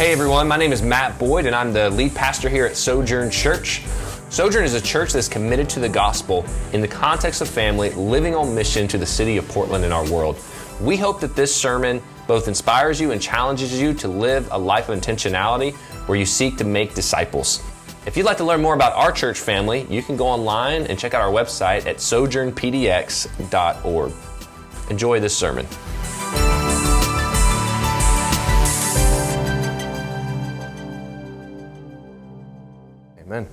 Hey everyone, my name is Matt Boyd and I'm the lead pastor here at Sojourn Church. Sojourn is a church that's committed to the gospel in the context of family, living on mission to the city of Portland and our world. We hope that this sermon both inspires you and challenges you to live a life of intentionality where you seek to make disciples. If you'd like to learn more about our church family, you can go online and check out our website at sojournpdx.org. Enjoy this sermon. Amen.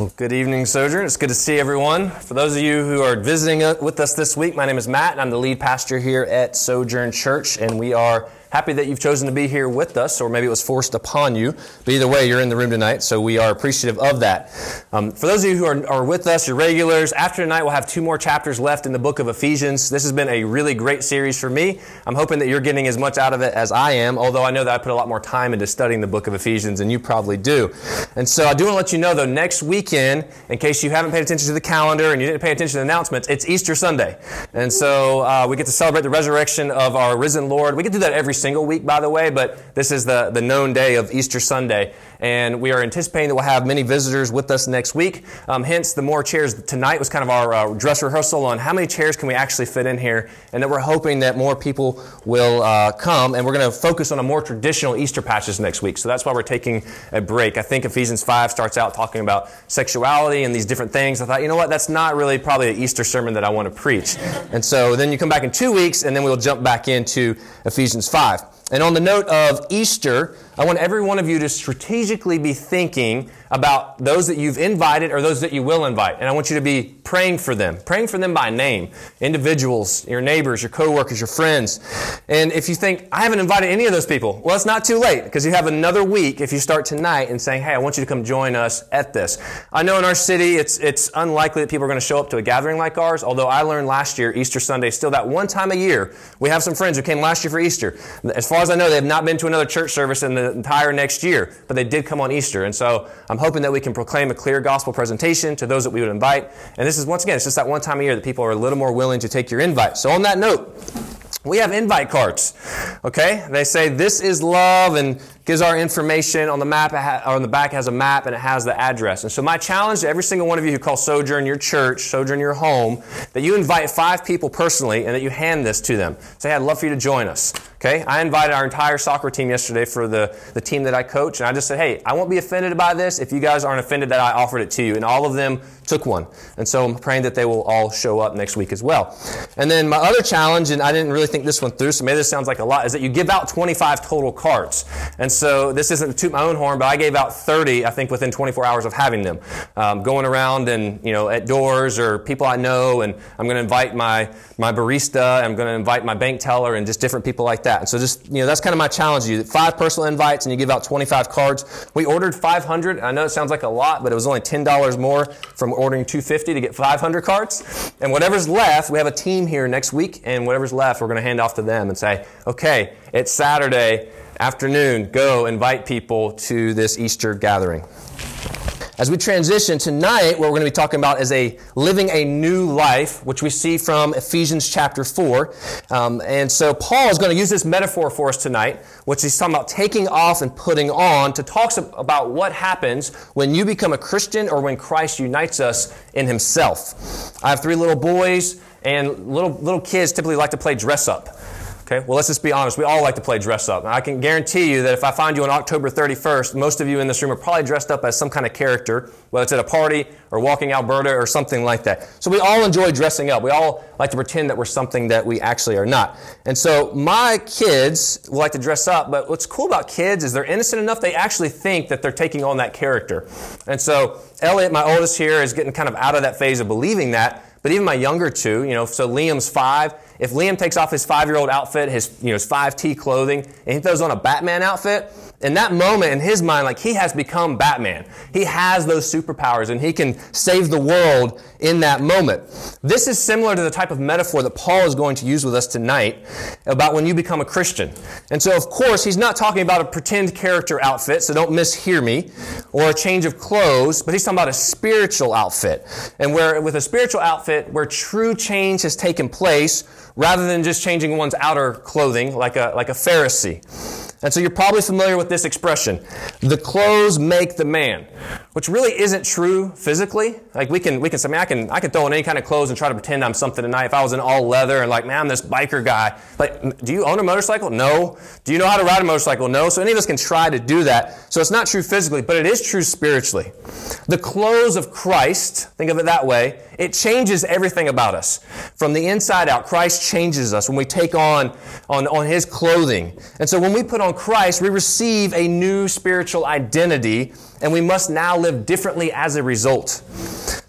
Well, good evening, Sojourn. It's good to see everyone. For those of you who are visiting with us this week, my name is Matt, and I'm the lead pastor here at Sojourn Church, and we are happy that you've chosen to be here with us, or maybe it was forced upon you. But either way, you're in the room tonight, so we are appreciative of that. Um, for those of you who are, are with us, your regulars, after tonight, we'll have two more chapters left in the book of Ephesians. This has been a really great series for me. I'm hoping that you're getting as much out of it as I am, although I know that I put a lot more time into studying the book of Ephesians, and you probably do. And so I do want to let you know, though, next weekend, in case you haven't paid attention to the calendar and you didn't pay attention to the announcements, it's Easter Sunday. And so uh, we get to celebrate the resurrection of our risen Lord. We get to do that every single week, by the way, but this is the, the known day of Easter Sunday. And we are anticipating that we'll have many visitors with us next week. Um, hence, the more chairs tonight was kind of our uh, dress rehearsal on how many chairs can we actually fit in here, and that we're hoping that more people will uh, come. And we're going to focus on a more traditional Easter patches next week. So that's why we're taking a break. I think Ephesians 5 starts out talking about sexuality and these different things. I thought, you know what, that's not really probably an Easter sermon that I want to preach. And so then you come back in two weeks, and then we'll jump back into Ephesians 5. And on the note of Easter, I want every one of you to strategically be thinking about those that you've invited or those that you will invite. And I want you to be praying for them, praying for them by name, individuals, your neighbors, your coworkers, your friends. And if you think, I haven't invited any of those people, well, it's not too late because you have another week if you start tonight and saying, hey, I want you to come join us at this. I know in our city, it's, it's unlikely that people are going to show up to a gathering like ours, although I learned last year, Easter Sunday, still that one time a year, we have some friends who came last year for Easter. As far as I know, they have not been to another church service in the entire next year, but they did come on Easter. And so I'm hoping that we can proclaim a clear gospel presentation to those that we would invite. And this is, once again, it's just that one time a year that people are a little more willing to take your invite. So on that note, we have invite cards. Okay? They say this is love and gives our information on the map on the back has a map and it has the address. And so my challenge to every single one of you who call Sojourn your church, Sojourn your home, that you invite five people personally and that you hand this to them. Say, I'd love for you to join us. Okay? I invited our entire soccer team yesterday for the, the team that I coach, and I just said, hey, I won't be offended by this if you guys aren't offended that I offered it to you. And all of them took one. And so I'm praying that they will all show up next week as well. And then my other challenge, and I didn't really think this one through, so maybe this sounds like a lot, is that you give out 25 total cards. And so this isn't to toot my own horn, but I gave out 30, I think, within 24 hours of having them. Um, going around and, you know, at doors or people I know, and I'm going to invite my, my barista, I'm going to invite my bank teller, and just different people like that. And so just, you know, that's kind of my challenge to you. Five personal invites, and you give out 25 cards. We ordered 500. I know it sounds like a lot, but it was only $10 more from ordering 250 to get 500 cards. And whatever's left, we have a team here next week, and whatever's left, we're going to hand off to them and say, okay, it's Saturday afternoon, go invite people to this Easter gathering. As we transition tonight, what we're going to be talking about is a living a new life, which we see from Ephesians chapter 4. Um, and so Paul is going to use this metaphor for us tonight, which he's talking about taking off and putting on to talk about what happens when you become a Christian or when Christ unites us in himself. I have three little boys, and little, little kids typically like to play dress up. Okay, well, let's just be honest. We all like to play dress up. I can guarantee you that if I find you on October 31st, most of you in this room are probably dressed up as some kind of character, whether it's at a party or walking Alberta or something like that. So we all enjoy dressing up. We all like to pretend that we're something that we actually are not. And so my kids like to dress up, but what's cool about kids is they're innocent enough they actually think that they're taking on that character. And so Elliot, my oldest here, is getting kind of out of that phase of believing that. But even my younger two, you know, so Liam's five. If Liam takes off his five-year-old outfit, his you know his 5T clothing, and he throws on a Batman outfit, in that moment, in his mind, like he has become Batman. He has those superpowers and he can save the world in that moment. This is similar to the type of metaphor that Paul is going to use with us tonight about when you become a Christian. And so, of course, he's not talking about a pretend character outfit, so don't mishear me, or a change of clothes, but he's talking about a spiritual outfit. And where, with a spiritual outfit, where true change has taken place rather than just changing one's outer clothing like a, like a Pharisee. And so you're probably familiar with this expression the clothes make the man, which really isn't true physically. Like we can, we can say, man, I can, I can throw on any kind of clothes and try to pretend I'm something tonight. If I was in all leather and like, man, I'm this biker guy. Like, do you own a motorcycle? No. Do you know how to ride a motorcycle? No. So any of us can try to do that. So it's not true physically, but it is true spiritually. The clothes of Christ, think of it that way, it changes everything about us. From the inside out, Christ changes us when we take on, on, on His clothing. And so when we put on Christ, we receive a new spiritual identity, and we must now live differently as a result.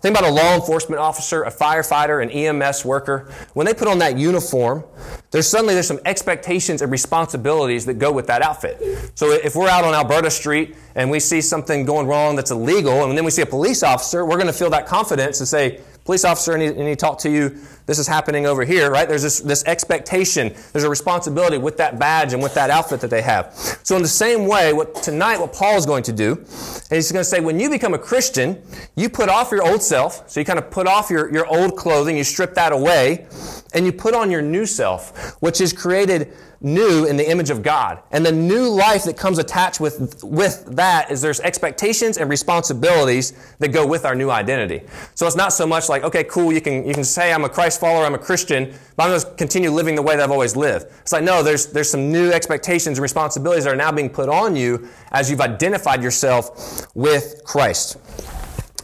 Think about a law enforcement officer, a firefighter, an EMS worker. When they put on that uniform, there's suddenly there's some expectations and responsibilities that go with that outfit. So if we're out on Alberta Street and we see something going wrong that's illegal, and then we see a police officer, we're going to feel that confidence and say, police officer, and he, and he talked to you, this is happening over here, right? There's this, this expectation, there's a responsibility with that badge and with that outfit that they have. So in the same way, what tonight, what Paul is going to do, and he's going to say, when you become a Christian, you put off your old self, so you kind of put off your, your old clothing, you strip that away, and you put on your new self, which is created new in the image of God. And the new life that comes attached with, with that is there's expectations and responsibilities that go with our new identity. So it's not so much like, okay, cool, you can, you can say I'm a Christ follower, I'm a Christian, but I'm going to continue living the way that I've always lived. It's like, no, there's, there's some new expectations and responsibilities that are now being put on you as you've identified yourself with Christ.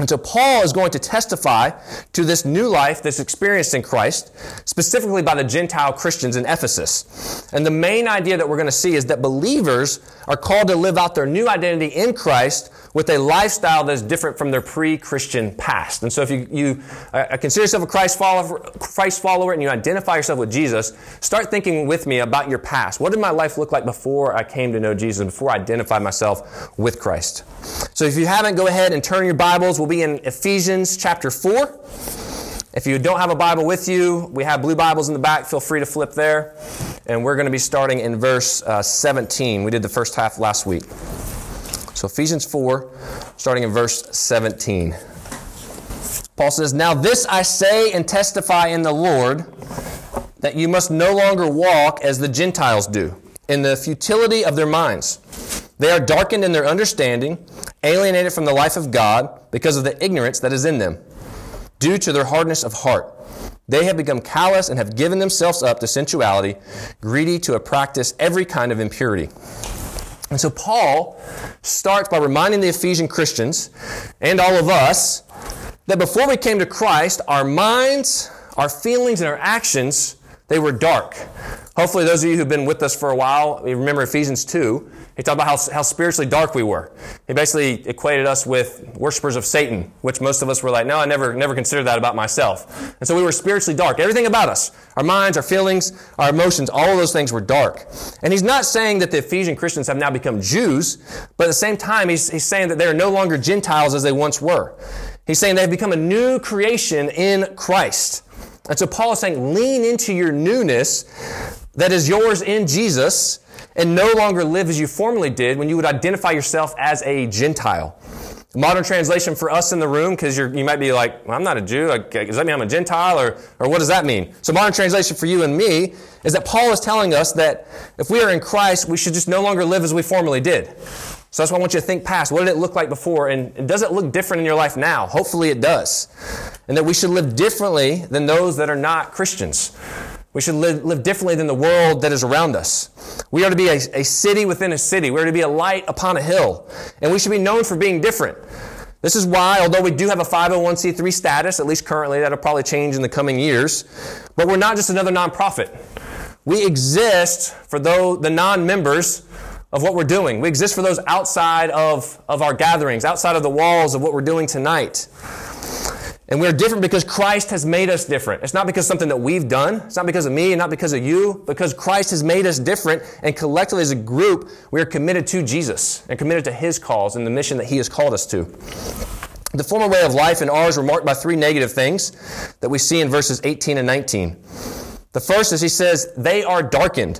And so Paul is going to testify to this new life that's experienced in Christ, specifically by the Gentile Christians in Ephesus. And the main idea that we're going to see is that believers are called to live out their new identity in Christ with a lifestyle that is different from their pre-Christian past. And so if you, you uh, consider yourself a Christ follower, Christ follower and you identify yourself with Jesus, start thinking with me about your past. What did my life look like before I came to know Jesus, before I identified myself with Christ? So if you haven't, go ahead and turn your Bibles. We'll be in Ephesians chapter 4. If you don't have a Bible with you, we have blue Bibles in the back. Feel free to flip there. And we're going to be starting in verse uh, 17. We did the first half last week. So Ephesians 4, starting in verse 17. Paul says, Now this I say and testify in the Lord, that you must no longer walk as the Gentiles do, in the futility of their minds. They are darkened in their understanding, alienated from the life of God because of the ignorance that is in them, due to their hardness of heart. They have become callous and have given themselves up to sensuality, greedy to a practice every kind of impurity. And so Paul starts by reminding the Ephesian Christians and all of us that before we came to Christ, our minds, our feelings, and our actions, they were dark. Hopefully, those of you who've been with us for a while, you remember Ephesians 2. He talked about how, how spiritually dark we were. He basically equated us with worshippers of Satan, which most of us were like, no, I never, never considered that about myself. And so we were spiritually dark. Everything about us, our minds, our feelings, our emotions, all of those things were dark. And he's not saying that the Ephesian Christians have now become Jews, but at the same time, he's, he's saying that they are no longer Gentiles as they once were. He's saying they've become a new creation in Christ. And so Paul is saying, lean into your newness that is yours in Jesus and no longer live as you formerly did when you would identify yourself as a Gentile. Modern translation for us in the room, because you might be like, well, I'm not a Jew. Does that mean I'm a Gentile? Or, or what does that mean? So, modern translation for you and me is that Paul is telling us that if we are in Christ, we should just no longer live as we formerly did. So, that's why I want you to think past. What did it look like before? And does it look different in your life now? Hopefully, it does. And that we should live differently than those that are not Christians. We should live, live differently than the world that is around us. We are to be a, a city within a city. We are to be a light upon a hill. And we should be known for being different. This is why, although we do have a 501c3 status, at least currently, that'll probably change in the coming years, but we're not just another nonprofit. We exist for those, the non members of what we're doing. We exist for those outside of, of our gatherings, outside of the walls of what we're doing tonight. And we're different because Christ has made us different. It's not because something that we've done. It's not because of me and not because of you, because Christ has made us different. And collectively as a group, we are committed to Jesus and committed to His cause and the mission that He has called us to. The former way of life and ours were marked by three negative things that we see in verses 18 and 19. The first is he says, they are darkened.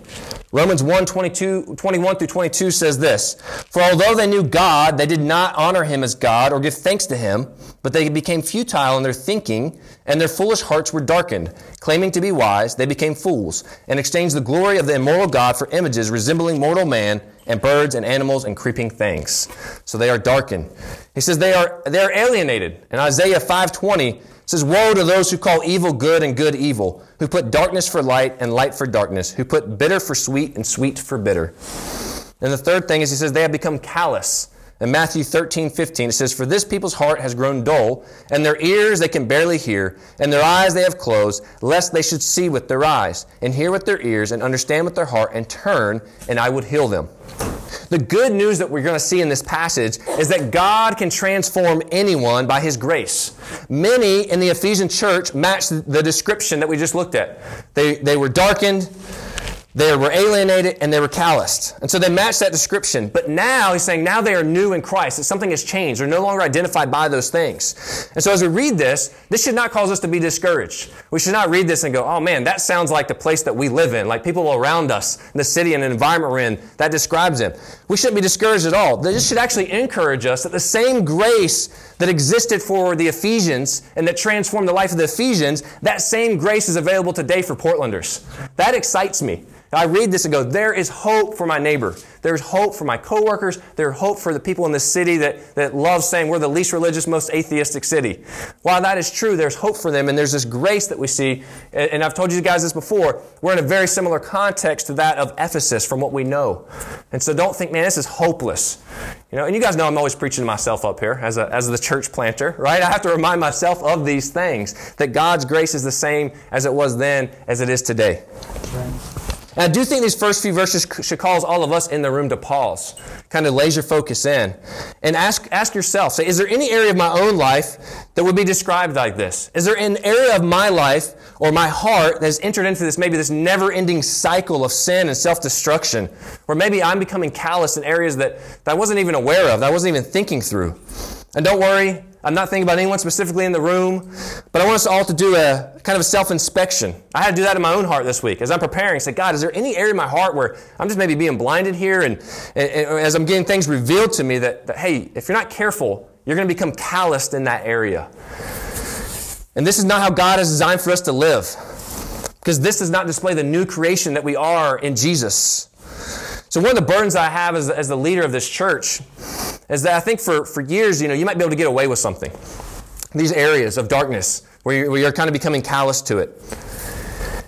Romans 1 22, 21 through 22 says this For although they knew God, they did not honor him as God or give thanks to him, but they became futile in their thinking, and their foolish hearts were darkened. Claiming to be wise, they became fools, and exchanged the glory of the immortal God for images resembling mortal man and birds and animals and creeping things. So they are darkened. He says they are, they are alienated. In Isaiah 520, says, Woe to those who call evil good and good evil, who put darkness for light and light for darkness, who put bitter for sweet and sweet for bitter. And the third thing is he says, they have become callous. In Matthew 13, 15, it says, For this people's heart has grown dull, and their ears they can barely hear, and their eyes they have closed, lest they should see with their eyes, and hear with their ears, and understand with their heart, and turn, and I would heal them. The good news that we're going to see in this passage is that God can transform anyone by His grace. Many in the Ephesian church match the description that we just looked at. They, they were darkened, they were alienated and they were calloused. And so they match that description. But now he's saying now they are new in Christ, that something has changed. They're no longer identified by those things. And so as we read this, this should not cause us to be discouraged. We should not read this and go, oh man, that sounds like the place that we live in, like people around us the city and the environment we're in. That describes them. We shouldn't be discouraged at all. This should actually encourage us that the same grace that existed for the Ephesians and that transformed the life of the Ephesians, that same grace is available today for Portlanders. That excites me. I read this and go, there is hope for my neighbor. There's hope for my coworkers. There's hope for the people in this city that, that love saying we're the least religious, most atheistic city. While that is true, there's hope for them and there's this grace that we see. And I've told you guys this before. We're in a very similar context to that of Ephesus from what we know. And so don't think, man, this is hopeless. You know, and you guys know I'm always preaching to myself up here as, a, as the church planter, right? I have to remind myself of these things, that God's grace is the same as it was then as it is today. Right. And I do think these first few verses should cause all of us in the room to pause, kind of laser focus in, and ask, ask yourself, say, is there any area of my own life that would be described like this? Is there an area of my life or my heart that has entered into this, maybe this never ending cycle of sin and self destruction, where maybe I'm becoming callous in areas that, that I wasn't even aware of, that I wasn't even thinking through? And don't worry, I'm not thinking about anyone specifically in the room, but I want us all to do a kind of a self inspection. I had to do that in my own heart this week as I'm preparing. Say, God, is there any area in my heart where I'm just maybe being blinded here? And, and, and as I'm getting things revealed to me that, that, hey, if you're not careful, you're going to become calloused in that area. And this is not how God has designed for us to live. Because this does not display the new creation that we are in Jesus. So, one of the burdens I have as, as the leader of this church is that I think for, for years, you know, you might be able to get away with something. These areas of darkness where you're, where you're kind of becoming callous to it.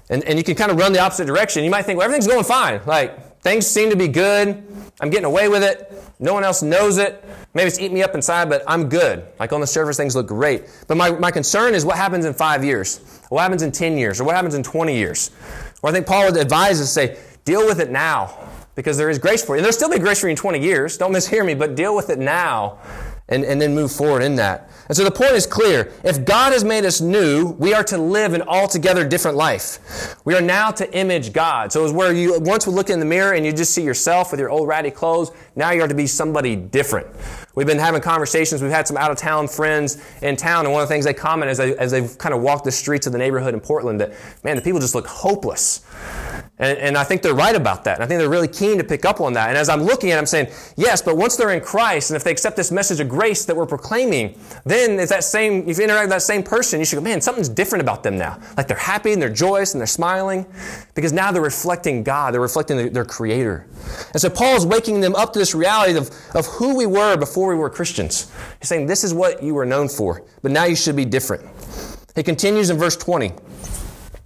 And, and you can kind of run the opposite direction. You might think, well, everything's going fine. Like, things seem to be good. I'm getting away with it. No one else knows it. Maybe it's eating me up inside, but I'm good. Like on the surface, things look great. But my, my concern is what happens in five years, what happens in 10 years, or what happens in 20 years. Where I think Paul would advise us to say, deal with it now because there is grace for you. And there'll still be grace for you in 20 years. Don't mishear me, but deal with it now and, and then move forward in that. And so the point is clear. If God has made us new, we are to live an altogether different life. We are now to image God. So it's where you once would look in the mirror and you just see yourself with your old ratty clothes. Now you are to be somebody different. We've been having conversations. We've had some out of town friends in town, and one of the things they comment as, they, as they've kind of walked the streets of the neighborhood in Portland that, man, the people just look hopeless. And, and, I think they're right about that. And I think they're really keen to pick up on that. And as I'm looking at it, I'm saying, yes, but once they're in Christ, and if they accept this message of grace that we're proclaiming, then it's that same, if you interact with that same person, you should go, man, something's different about them now. Like they're happy and they're joyous and they're smiling because now they're reflecting God. They're reflecting their, their Creator. And so Paul's waking them up to this reality of, of who we were before we were Christians. He's saying, this is what you were known for, but now you should be different. He continues in verse 20.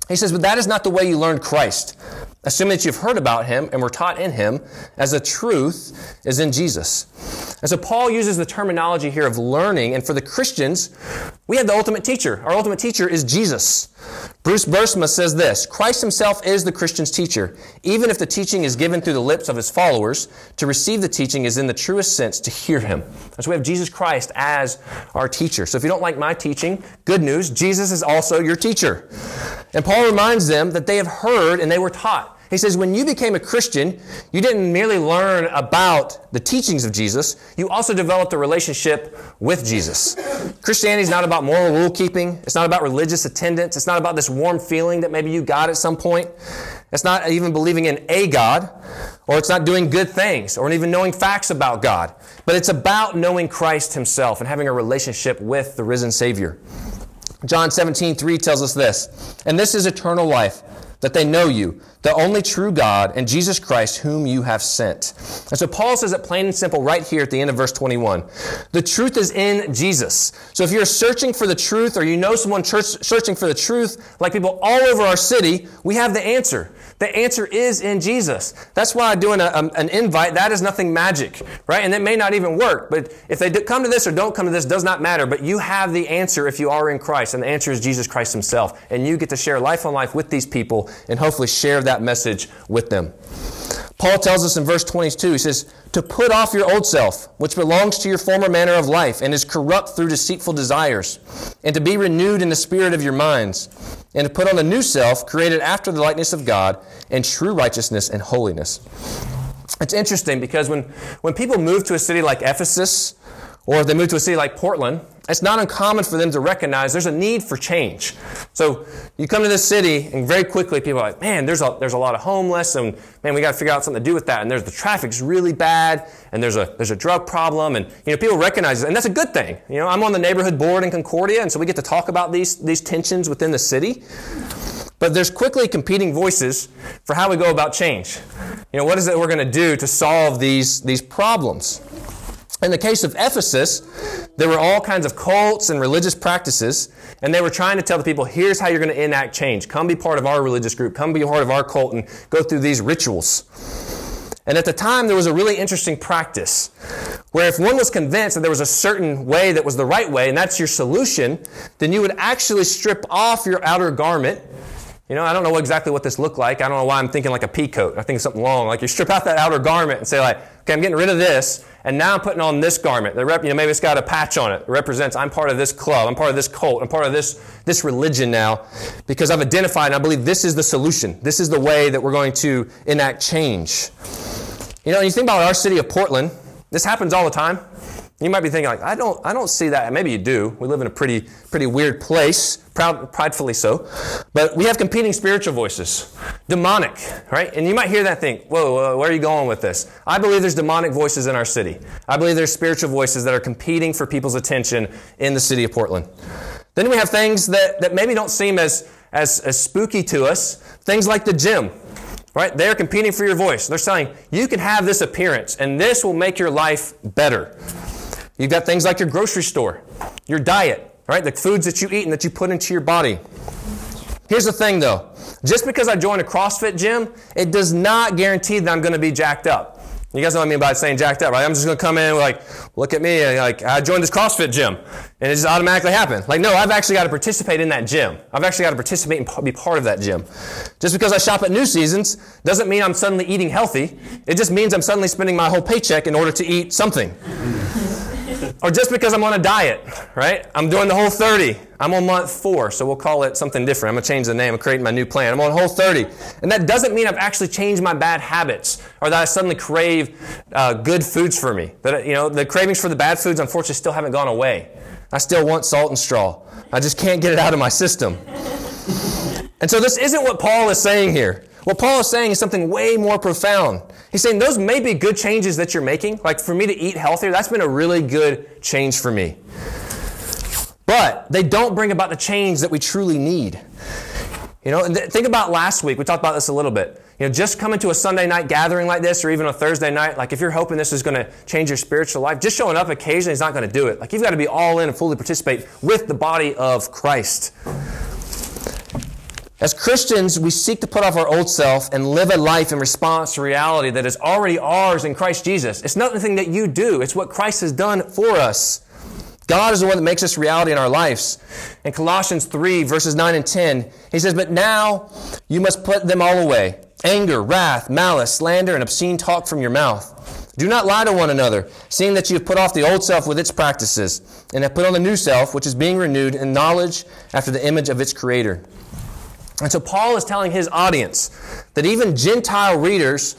He says, But that is not the way you learned Christ. Assuming that you've heard about him and were taught in him, as the truth is in Jesus. And so Paul uses the terminology here of learning, and for the Christians, we have the ultimate teacher. Our ultimate teacher is Jesus. Bruce Boersma says this Christ himself is the Christian's teacher. Even if the teaching is given through the lips of his followers, to receive the teaching is in the truest sense to hear him. And so we have Jesus Christ as our teacher. So if you don't like my teaching, good news, Jesus is also your teacher. And Paul reminds them that they have heard and they were taught. He says, when you became a Christian, you didn't merely learn about the teachings of Jesus, you also developed a relationship with Jesus. Christianity is not about moral rule keeping, it's not about religious attendance, it's not about this warm feeling that maybe you got at some point. It's not even believing in a God, or it's not doing good things, or even knowing facts about God. But it's about knowing Christ Himself and having a relationship with the risen Savior. John 17, 3 tells us this, and this is eternal life that they know you, the only true God, and Jesus Christ, whom you have sent. And so Paul says it plain and simple right here at the end of verse 21. The truth is in Jesus. So if you're searching for the truth or you know someone searching for the truth, like people all over our city, we have the answer. The answer is in Jesus. That's why doing a, a, an invite, that is nothing magic, right? And it may not even work. But if they come to this or don't come to this, does not matter. But you have the answer if you are in Christ. And the answer is Jesus Christ Himself. And you get to share life on life with these people and hopefully share that message with them. Paul tells us in verse 22, he says, To put off your old self, which belongs to your former manner of life and is corrupt through deceitful desires, and to be renewed in the spirit of your minds, and to put on a new self, created after the likeness of God, in true righteousness and holiness. It's interesting because when, when people move to a city like Ephesus, or if they move to a city like Portland, it's not uncommon for them to recognize there's a need for change. So you come to this city, and very quickly people are like, man, there's a, there's a lot of homeless, and man, we got to figure out something to do with that. And there's the traffic's really bad, and there's a there's a drug problem, and you know people recognize it, and that's a good thing. You know, I'm on the neighborhood board in Concordia, and so we get to talk about these these tensions within the city. But there's quickly competing voices for how we go about change. You know, what is it we're going to do to solve these these problems? In the case of Ephesus, there were all kinds of cults and religious practices, and they were trying to tell the people, here's how you're going to enact change. Come be part of our religious group, come be part of our cult, and go through these rituals. And at the time, there was a really interesting practice where if one was convinced that there was a certain way that was the right way, and that's your solution, then you would actually strip off your outer garment you know, I don't know exactly what this looked like. I don't know why I'm thinking like a pea coat. I think something long. Like you strip out that outer garment and say like, okay, I'm getting rid of this, and now I'm putting on this garment. The rep, you know, maybe it's got a patch on it. It represents I'm part of this club. I'm part of this cult. I'm part of this this religion now, because I've identified and I believe this is the solution. This is the way that we're going to enact change. You know, you think about our city of Portland. This happens all the time. You might be thinking like, I don't, I don't see that. Maybe you do. We live in a pretty, pretty weird place, proud, pridefully so. But we have competing spiritual voices, demonic, right? And you might hear that think, whoa, where are you going with this? I believe there's demonic voices in our city. I believe there's spiritual voices that are competing for people's attention in the city of Portland. Then we have things that, that maybe don't seem as, as, as spooky to us. Things like the gym, right? They're competing for your voice. They're saying, you can have this appearance and this will make your life better. You've got things like your grocery store, your diet, right? The foods that you eat and that you put into your body. Here's the thing though. Just because I join a CrossFit gym, it does not guarantee that I'm going to be jacked up. You guys know what I mean by saying jacked up, right? I'm just going to come in like, look at me, like I joined this CrossFit gym, and it just automatically happened. Like, no, I've actually got to participate in that gym. I've actually got to participate and be part of that gym. Just because I shop at New Seasons doesn't mean I'm suddenly eating healthy. It just means I'm suddenly spending my whole paycheck in order to eat something. Or just because I'm on a diet, right? I'm doing the whole 30. I'm on month four, so we'll call it something different. I'm to change the name. I'm creating my new plan. I'm on whole 30. And that doesn't mean I've actually changed my bad habits or that I suddenly crave uh, good foods for me. That, you know, the cravings for the bad foods, unfortunately, still haven't gone away. I still want Salt and Straw. I just can't get it out of my system. And so this isn't what Paul is saying here. What Paul is saying is something way more profound. He's saying those may be good changes that you're making. Like for me to eat healthier, that's been a really good change for me. But they don't bring about the change that we truly need. You know, th- think about last week. We talked about this a little bit. You know, just coming to a Sunday night gathering like this, or even a Thursday night, like if you're hoping this is going to change your spiritual life, just showing up occasionally is not going to do it. Like you've got to be all in and fully participate with the body of Christ. As Christians, we seek to put off our old self and live a life in response to reality that is already ours in Christ Jesus. It's not anything that you do, it's what Christ has done for us. God is the one that makes this reality in our lives. In Colossians 3, verses 9 and 10, he says, But now you must put them all away anger, wrath, malice, slander, and obscene talk from your mouth. Do not lie to one another, seeing that you have put off the old self with its practices, and have put on the new self, which is being renewed in knowledge after the image of its creator. And so Paul is telling his audience that even Gentile readers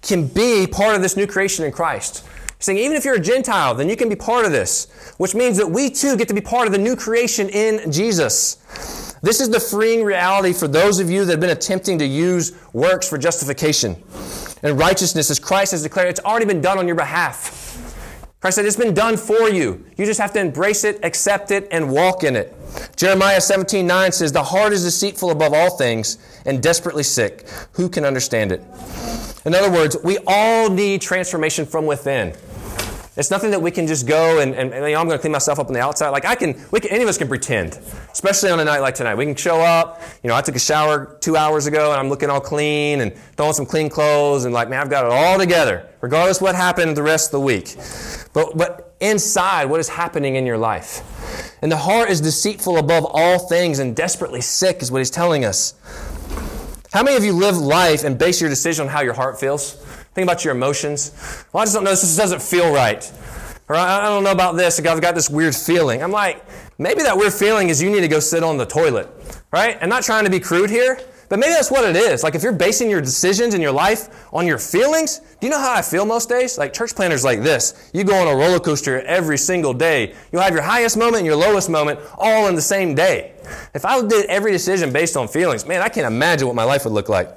can be part of this new creation in Christ. He's saying, even if you're a Gentile, then you can be part of this, which means that we too get to be part of the new creation in Jesus. This is the freeing reality for those of you that have been attempting to use works for justification and righteousness as Christ has declared. It's already been done on your behalf. Christ said, It's been done for you. You just have to embrace it, accept it, and walk in it. Jeremiah 17 9 says, The heart is deceitful above all things and desperately sick. Who can understand it? In other words, we all need transformation from within. It's nothing that we can just go and, and, and you know, I'm going to clean myself up on the outside. Like I can, we can, any of us can pretend, especially on a night like tonight. We can show up. You know, I took a shower two hours ago and I'm looking all clean and throwing some clean clothes and like, man, I've got it all together, regardless what happened the rest of the week. But, but inside, what is happening in your life? And the heart is deceitful above all things and desperately sick, is what he's telling us. How many of you live life and base your decision on how your heart feels? Think about your emotions. Well, I just don't know. This doesn't feel right. Or I don't know about this. I've got this weird feeling. I'm like, maybe that weird feeling is you need to go sit on the toilet, right? And not trying to be crude here, but maybe that's what it is. Like if you're basing your decisions in your life on your feelings, do you know how I feel most days? Like church planners like this. You go on a roller coaster every single day. You'll have your highest moment and your lowest moment all in the same day. If I did every decision based on feelings, man, I can't imagine what my life would look like.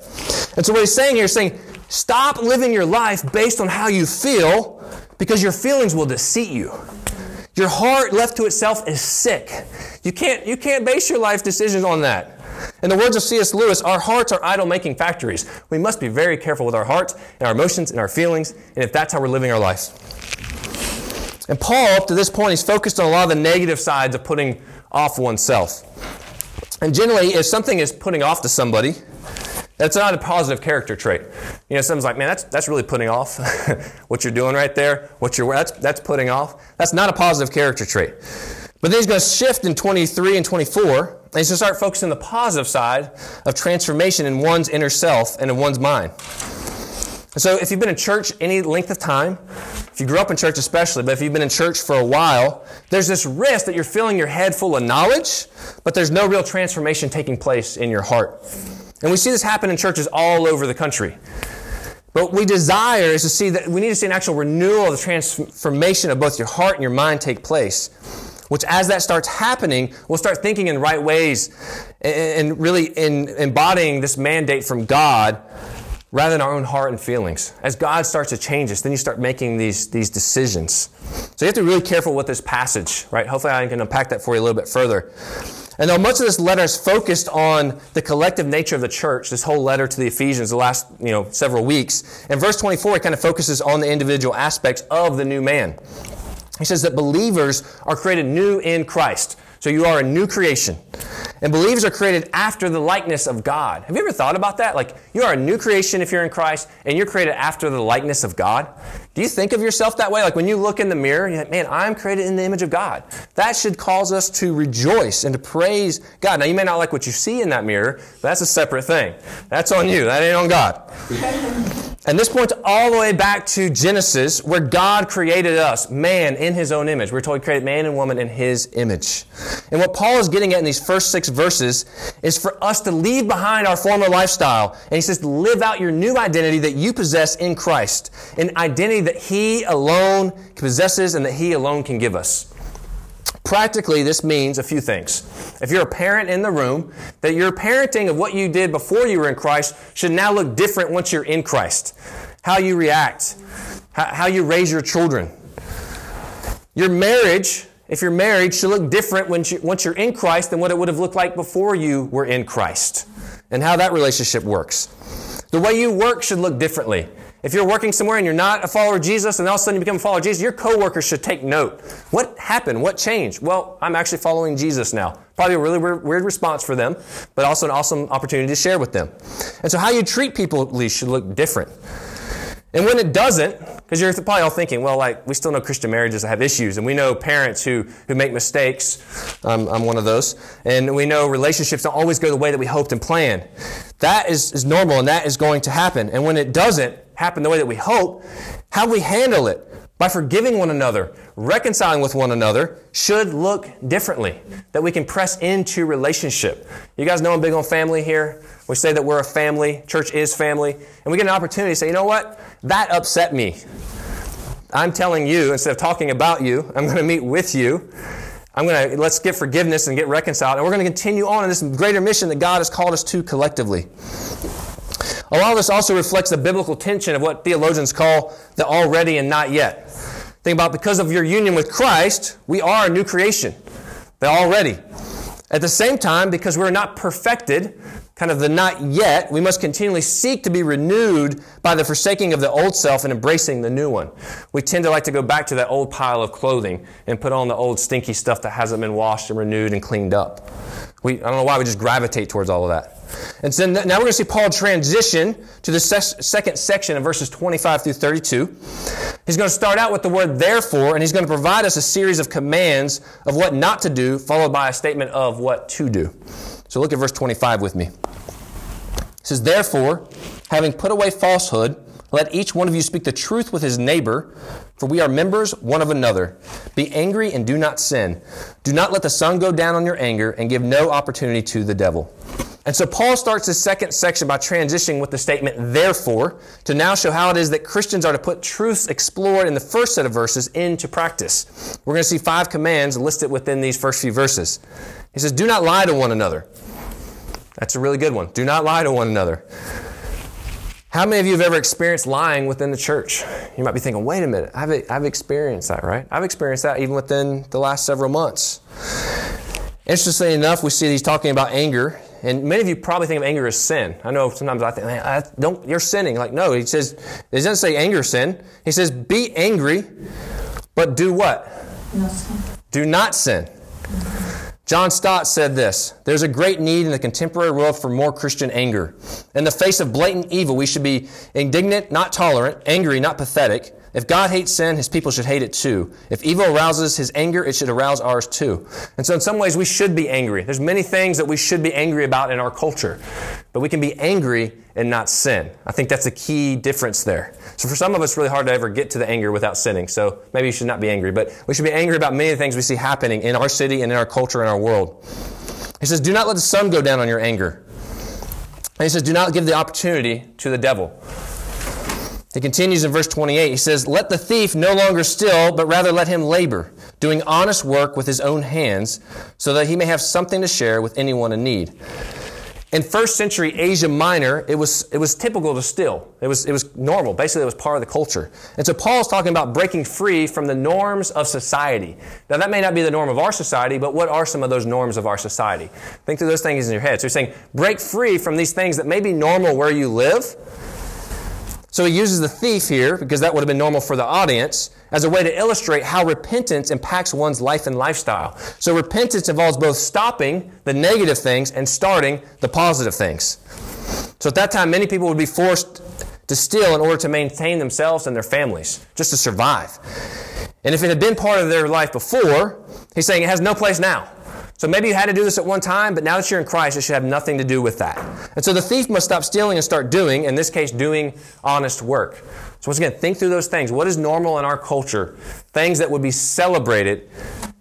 And so what he's saying here is saying, stop living your life based on how you feel because your feelings will deceive you. Your heart left to itself is sick. You can't, you can't base your life decisions on that. In the words of C.S. Lewis, our hearts are idol making factories. We must be very careful with our hearts and our emotions and our feelings, and if that's how we're living our lives. And Paul, up to this point, he's focused on a lot of the negative sides of putting off oneself. And generally, if something is putting off to somebody, that's not a positive character trait. You know, someone's like, man, that's, that's really putting off what you're doing right there. What you're, that's, that's putting off. That's not a positive character trait. But then he's going to shift in 23 and 24 and he's going to start focusing on the positive side of transformation in one's inner self and in one's mind. So, if you've been in church any length of time, if you grew up in church especially, but if you've been in church for a while, there's this risk that you're filling your head full of knowledge, but there's no real transformation taking place in your heart. And we see this happen in churches all over the country. What we desire is to see that we need to see an actual renewal of the transformation of both your heart and your mind take place which as that starts happening, we'll start thinking in right ways and really in embodying this mandate from God rather than our own heart and feelings. As God starts to change us, then you start making these, these decisions. So you have to be really careful with this passage, right? Hopefully I can unpack that for you a little bit further. And though much of this letter is focused on the collective nature of the church, this whole letter to the Ephesians, the last you know several weeks, in verse 24 it kind of focuses on the individual aspects of the new man. He says that believers are created new in Christ. So you are a new creation. And believers are created after the likeness of God. Have you ever thought about that? Like, you are a new creation if you're in Christ, and you're created after the likeness of God. Do you think of yourself that way? Like, when you look in the mirror, you're like, man, I'm created in the image of God. That should cause us to rejoice and to praise God. Now, you may not like what you see in that mirror, but that's a separate thing. That's on you. That ain't on God. And this points all the way back to Genesis, where God created us, man, in his own image. We're told he created man and woman in his image. And what Paul is getting at in these first six verses is for us to leave behind our former lifestyle. And he says to live out your new identity that you possess in Christ, an identity that he alone possesses and that he alone can give us. Practically, this means a few things. If you're a parent in the room, that your parenting of what you did before you were in Christ should now look different once you're in Christ. How you react, how you raise your children. Your marriage, if you're married, should look different once you're in Christ than what it would have looked like before you were in Christ, and how that relationship works. The way you work should look differently. If you're working somewhere and you're not a follower of Jesus and all of a sudden you become a follower of Jesus, your coworkers should take note. What happened? What changed? Well, I'm actually following Jesus now. Probably a really weird response for them, but also an awesome opportunity to share with them. And so how you treat people at least should look different. And when it doesn't, because you're probably all thinking, well, like, we still know Christian marriages that have issues, and we know parents who, who make mistakes. Um, I'm one of those. And we know relationships don't always go the way that we hoped and planned. That is, is normal, and that is going to happen. And when it doesn't happen the way that we hope, how we handle it by forgiving one another, reconciling with one another, should look differently. That we can press into relationship. You guys know I'm big on family here. We say that we're a family, church is family, and we get an opportunity to say, you know what? That upset me. I'm telling you, instead of talking about you, I'm going to meet with you. I'm going to, let's get forgiveness and get reconciled, and we're going to continue on in this greater mission that God has called us to collectively. A lot of this also reflects the biblical tension of what theologians call the already and not yet. Think about because of your union with Christ, we are a new creation. They're already. At the same time, because we're not perfected, kind of the not yet, we must continually seek to be renewed by the forsaking of the old self and embracing the new one. We tend to like to go back to that old pile of clothing and put on the old stinky stuff that hasn't been washed and renewed and cleaned up. We, I don't know why we just gravitate towards all of that. And so now we're going to see Paul transition to the second section of verses 25 through 32. He's going to start out with the word therefore, and he's going to provide us a series of commands of what not to do, followed by a statement of what to do. So look at verse 25 with me. It says, Therefore, having put away falsehood, let each one of you speak the truth with his neighbor, for we are members one of another. Be angry and do not sin. Do not let the sun go down on your anger, and give no opportunity to the devil. And so Paul starts his second section by transitioning with the statement, therefore, to now show how it is that Christians are to put truths explored in the first set of verses into practice. We're going to see five commands listed within these first few verses. He says, Do not lie to one another. That's a really good one. Do not lie to one another. How many of you have ever experienced lying within the church? You might be thinking, wait a minute, I've, I've experienced that, right? I've experienced that even within the last several months. Interestingly enough, we see he's talking about anger and many of you probably think of anger as sin. I know sometimes I think, man, I don't, you're sinning. Like, no, he says, he doesn't say anger sin. He says, be angry, but do what? No do not sin. John Stott said this There's a great need in the contemporary world for more Christian anger. In the face of blatant evil, we should be indignant, not tolerant, angry, not pathetic, if God hates sin, his people should hate it too. If evil arouses his anger, it should arouse ours too. And so in some ways we should be angry. There's many things that we should be angry about in our culture. But we can be angry and not sin. I think that's a key difference there. So for some of us, it's really hard to ever get to the anger without sinning. So maybe you should not be angry, but we should be angry about many things we see happening in our city and in our culture and our world. He says, do not let the sun go down on your anger. And he says, do not give the opportunity to the devil. He continues in verse 28. He says, Let the thief no longer steal, but rather let him labor, doing honest work with his own hands, so that he may have something to share with anyone in need. In first century Asia Minor, it was, it was typical to steal. It was, it was normal. Basically, it was part of the culture. And so Paul's talking about breaking free from the norms of society. Now, that may not be the norm of our society, but what are some of those norms of our society? Think through those things in your head. So he's saying, break free from these things that may be normal where you live, so he uses the thief here, because that would have been normal for the audience, as a way to illustrate how repentance impacts one's life and lifestyle. So repentance involves both stopping the negative things and starting the positive things. So at that time, many people would be forced to steal in order to maintain themselves and their families, just to survive. And if it had been part of their life before, he's saying it has no place now. So maybe you had to do this at one time, but now that you're in Christ, it should have nothing to do with that. And so the thief must stop stealing and start doing, in this case, doing honest work. So once again, think through those things. What is normal in our culture? Things that would be celebrated,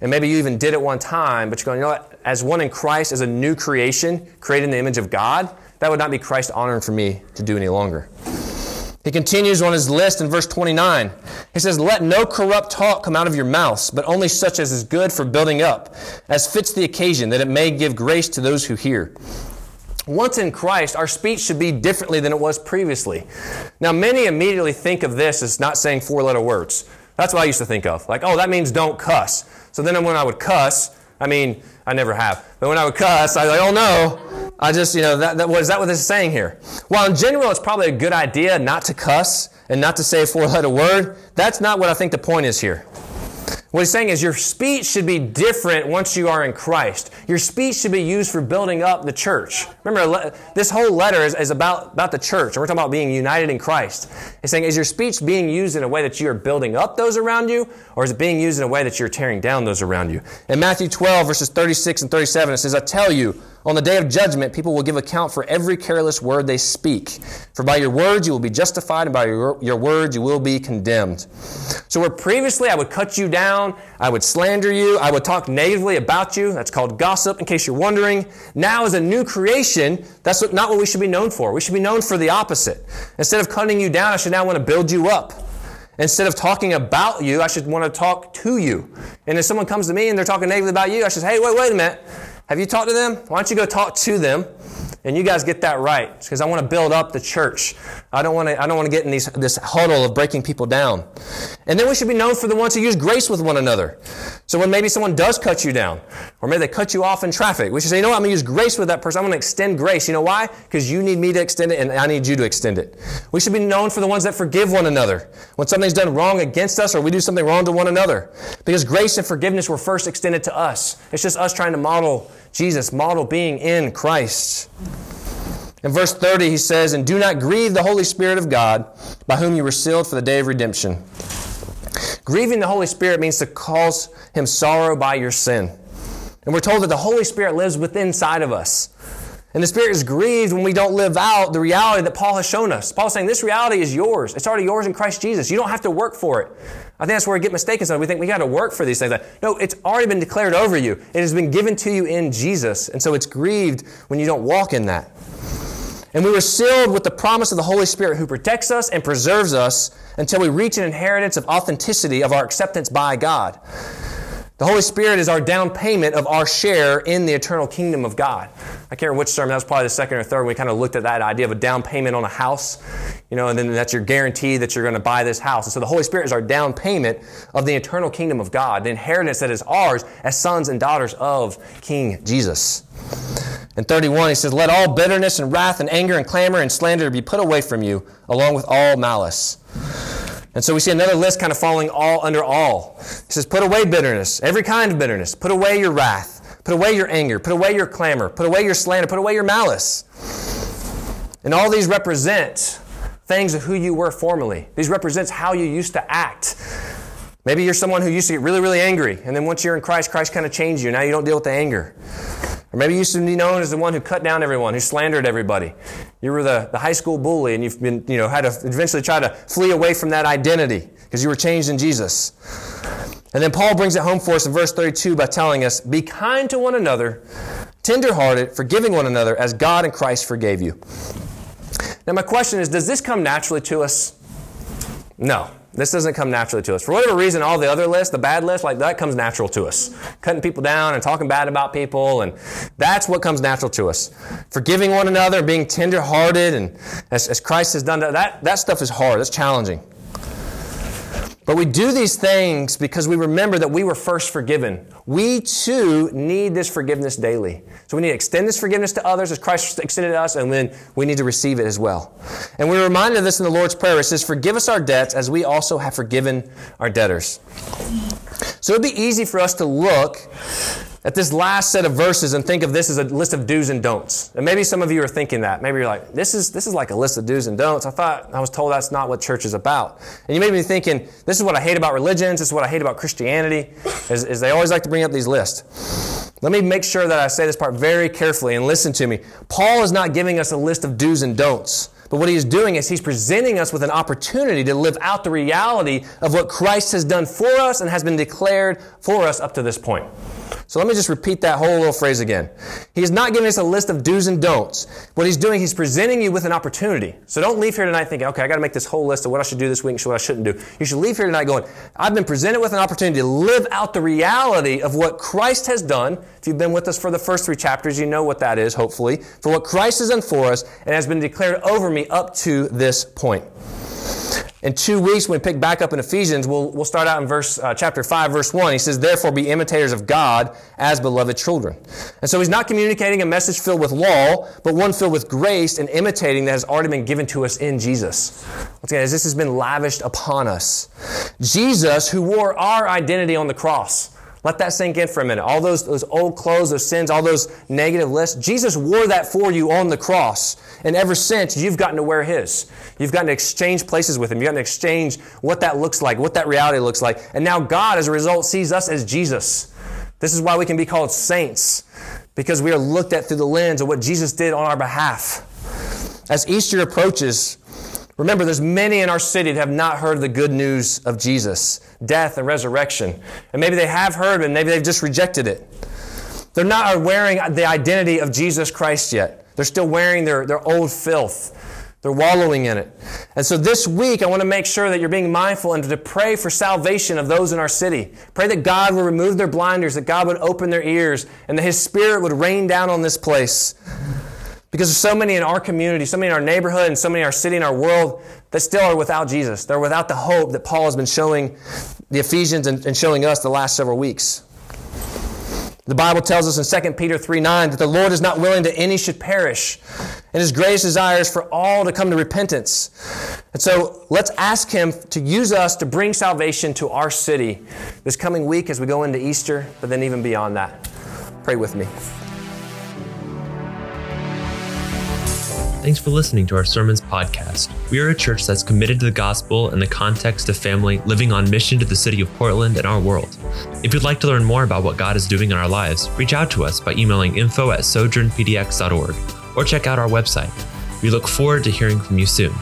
and maybe you even did it one time, but you're going, you know what? As one in Christ, as a new creation, created in the image of God, that would not be Christ honoring for me to do any longer. He continues on his list in verse 29. He says, Let no corrupt talk come out of your mouths, but only such as is good for building up, as fits the occasion, that it may give grace to those who hear. Once in Christ, our speech should be differently than it was previously. Now, many immediately think of this as not saying four letter words. That's what I used to think of. Like, oh, that means don't cuss. So then when I would cuss, I mean, I never have, but when I would cuss, I was like, oh no, I just, you know, that, that, what is that what this is saying here? While in general it's probably a good idea not to cuss and not to say a four letter word, that's not what I think the point is here. What he's saying is your speech should be different once you are in Christ. Your speech should be used for building up the church. Remember, this whole letter is, is about, about the church, and we're talking about being united in Christ. He's saying, is your speech being used in a way that you are building up those around you, or is it being used in a way that you're tearing down those around you? In Matthew 12, verses 36 and 37, it says, I tell you, on the day of judgment, people will give account for every careless word they speak. For by your words you will be justified, and by your, your words you will be condemned. So, where previously I would cut you down, I would slander you, I would talk negatively about you, that's called gossip, in case you're wondering. Now, as a new creation, that's not what we should be known for. We should be known for the opposite. Instead of cutting you down, I should now want to build you up. Instead of talking about you, I should want to talk to you. And if someone comes to me and they're talking negatively about you, I should say, hey, wait, wait a minute. Have you talked to them? Why don't you go talk to them And you guys get that right because I want to build up the church. I don't want to, I don't want to get in these, this huddle of breaking people down. And then we should be known for the ones who use grace with one another. So when maybe someone does cut you down, or maybe they cut you off in traffic, we should say, you know what, I'm going to use grace with that person. I'm going to extend grace. You know why? Because you need me to extend it and I need you to extend it. We should be known for the ones that forgive one another. When something's done wrong against us or we do something wrong to one another. Because grace and forgiveness were first extended to us. It's just us trying to model Jesus, model being in Christ. In verse 30, he says, And do not grieve the Holy Spirit of God, by whom you were sealed for the day of redemption. Grieving the Holy Spirit means to cause him sorrow by your sin. And we're told that the Holy Spirit lives within inside of us. And the Spirit is grieved when we don't live out the reality that Paul has shown us. Paul's saying this reality is yours. It's already yours in Christ Jesus. You don't have to work for it. I think that's where we get mistaken. So we think we got to work for these things. No, it's already been declared over you. It has been given to you in Jesus. And so it's grieved when you don't walk in that. And we were sealed with the promise of the Holy Spirit who protects us and preserves us until we reach an inheritance of authenticity of our acceptance by God. The Holy Spirit is our down payment of our share in the eternal kingdom of God. I can't remember which sermon, that was probably the second or third, we kind of looked at that idea of a down payment on a house, you know, and then that's your guarantee that you're going to buy this house. And so the Holy Spirit is our down payment of the eternal kingdom of God, the inheritance that is ours as sons and daughters of King Jesus. In 31, he says, Let all bitterness and wrath and anger and clamor and slander be put away from you, along with all malice. And so we see another list kind of falling all under all. He says, Put away bitterness, every kind of bitterness. Put away your wrath. Put away your anger. Put away your clamor. Put away your slander. Put away your malice. And all these represent things of who you were formerly. These represents how you used to act. Maybe you're someone who used to get really, really angry, and then once you're in Christ, Christ kind of changed you. Now you don't deal with the anger. Or maybe you used to be known as the one who cut down everyone, who slandered everybody. You were the, the high school bully and you've been, you know, had to eventually try to flee away from that identity because you were changed in Jesus. And then Paul brings it home for us in verse 32 by telling us, Be kind to one another, tenderhearted, forgiving one another as God and Christ forgave you. Now, my question is, does this come naturally to us? No. This doesn't come naturally to us. For whatever reason, all the other lists, the bad list, like that comes natural to us. Cutting people down and talking bad about people, and that's what comes natural to us. Forgiving one another, being tender-hearted, and as, as Christ has done, that, that stuff is hard. It's challenging. But we do these things because we remember that we were first forgiven. We too need this forgiveness daily. So we need to extend this forgiveness to others as Christ extended to us, and then we need to receive it as well. And we're reminded of this in the Lord's Prayer. It says, Forgive us our debts as we also have forgiven our debtors. So it'd be easy for us to look at this last set of verses and think of this as a list of do's and don'ts. And maybe some of you are thinking that. Maybe you're like, this is, this is like a list of do's and don'ts. I thought, I was told that's not what church is about. And you may be thinking, this is what I hate about religions, this is what I hate about Christianity, is, is they always like to bring up these lists. Let me make sure that I say this part very carefully and listen to me. Paul is not giving us a list of do's and don'ts. But what he's doing is he's presenting us with an opportunity to live out the reality of what Christ has done for us and has been declared for us up to this point. So let me just repeat that whole little phrase again. He's not giving us a list of do's and don'ts. What he's doing, he's presenting you with an opportunity. So don't leave here tonight thinking, okay, I got to make this whole list of what I should do this week and what I shouldn't do. You should leave here tonight going, I've been presented with an opportunity to live out the reality of what Christ has done. If you've been with us for the first three chapters, you know what that is, hopefully, for what Christ has done for us and has been declared over me up to this point. In two weeks, when we pick back up in Ephesians, we'll, we'll start out in verse, uh, chapter 5, verse 1. He says, Therefore be imitators of God as beloved children. And so he's not communicating a message filled with law, but one filled with grace and imitating that has already been given to us in Jesus. Once again, as this has been lavished upon us. Jesus, who wore our identity on the cross, let that sink in for a minute. All those, those old clothes, those sins, all those negative lists, Jesus wore that for you on the cross. And ever since, you've gotten to wear His. You've gotten to exchange places with Him. You've gotten to exchange what that looks like, what that reality looks like. And now God, as a result, sees us as Jesus. This is why we can be called saints, because we are looked at through the lens of what Jesus did on our behalf. As Easter approaches, Remember, there's many in our city that have not heard the good news of Jesus, death and resurrection. And maybe they have heard, and maybe they've just rejected it. They're not wearing the identity of Jesus Christ yet. They're still wearing their, their old filth. They're wallowing in it. And so this week, I want to make sure that you're being mindful and to pray for salvation of those in our city. Pray that God will remove their blinders, that God would open their ears, and that His Spirit would rain down on this place. Because there's so many in our community, so many in our neighborhood, and so many in our city in our world that still are without Jesus. They're without the hope that Paul has been showing the Ephesians and, and showing us the last several weeks. The Bible tells us in 2 Peter 3 9 that the Lord is not willing that any should perish, and his greatest desire is for all to come to repentance. And so let's ask him to use us to bring salvation to our city this coming week as we go into Easter, but then even beyond that. Pray with me. Thanks for listening to our Sermons podcast. We are a church that's committed to the gospel in the context of family, living on mission to the city of Portland and our world. If you'd like to learn more about what God is doing in our lives, reach out to us by emailing info at sojournpdx.org or check out our website. We look forward to hearing from you soon.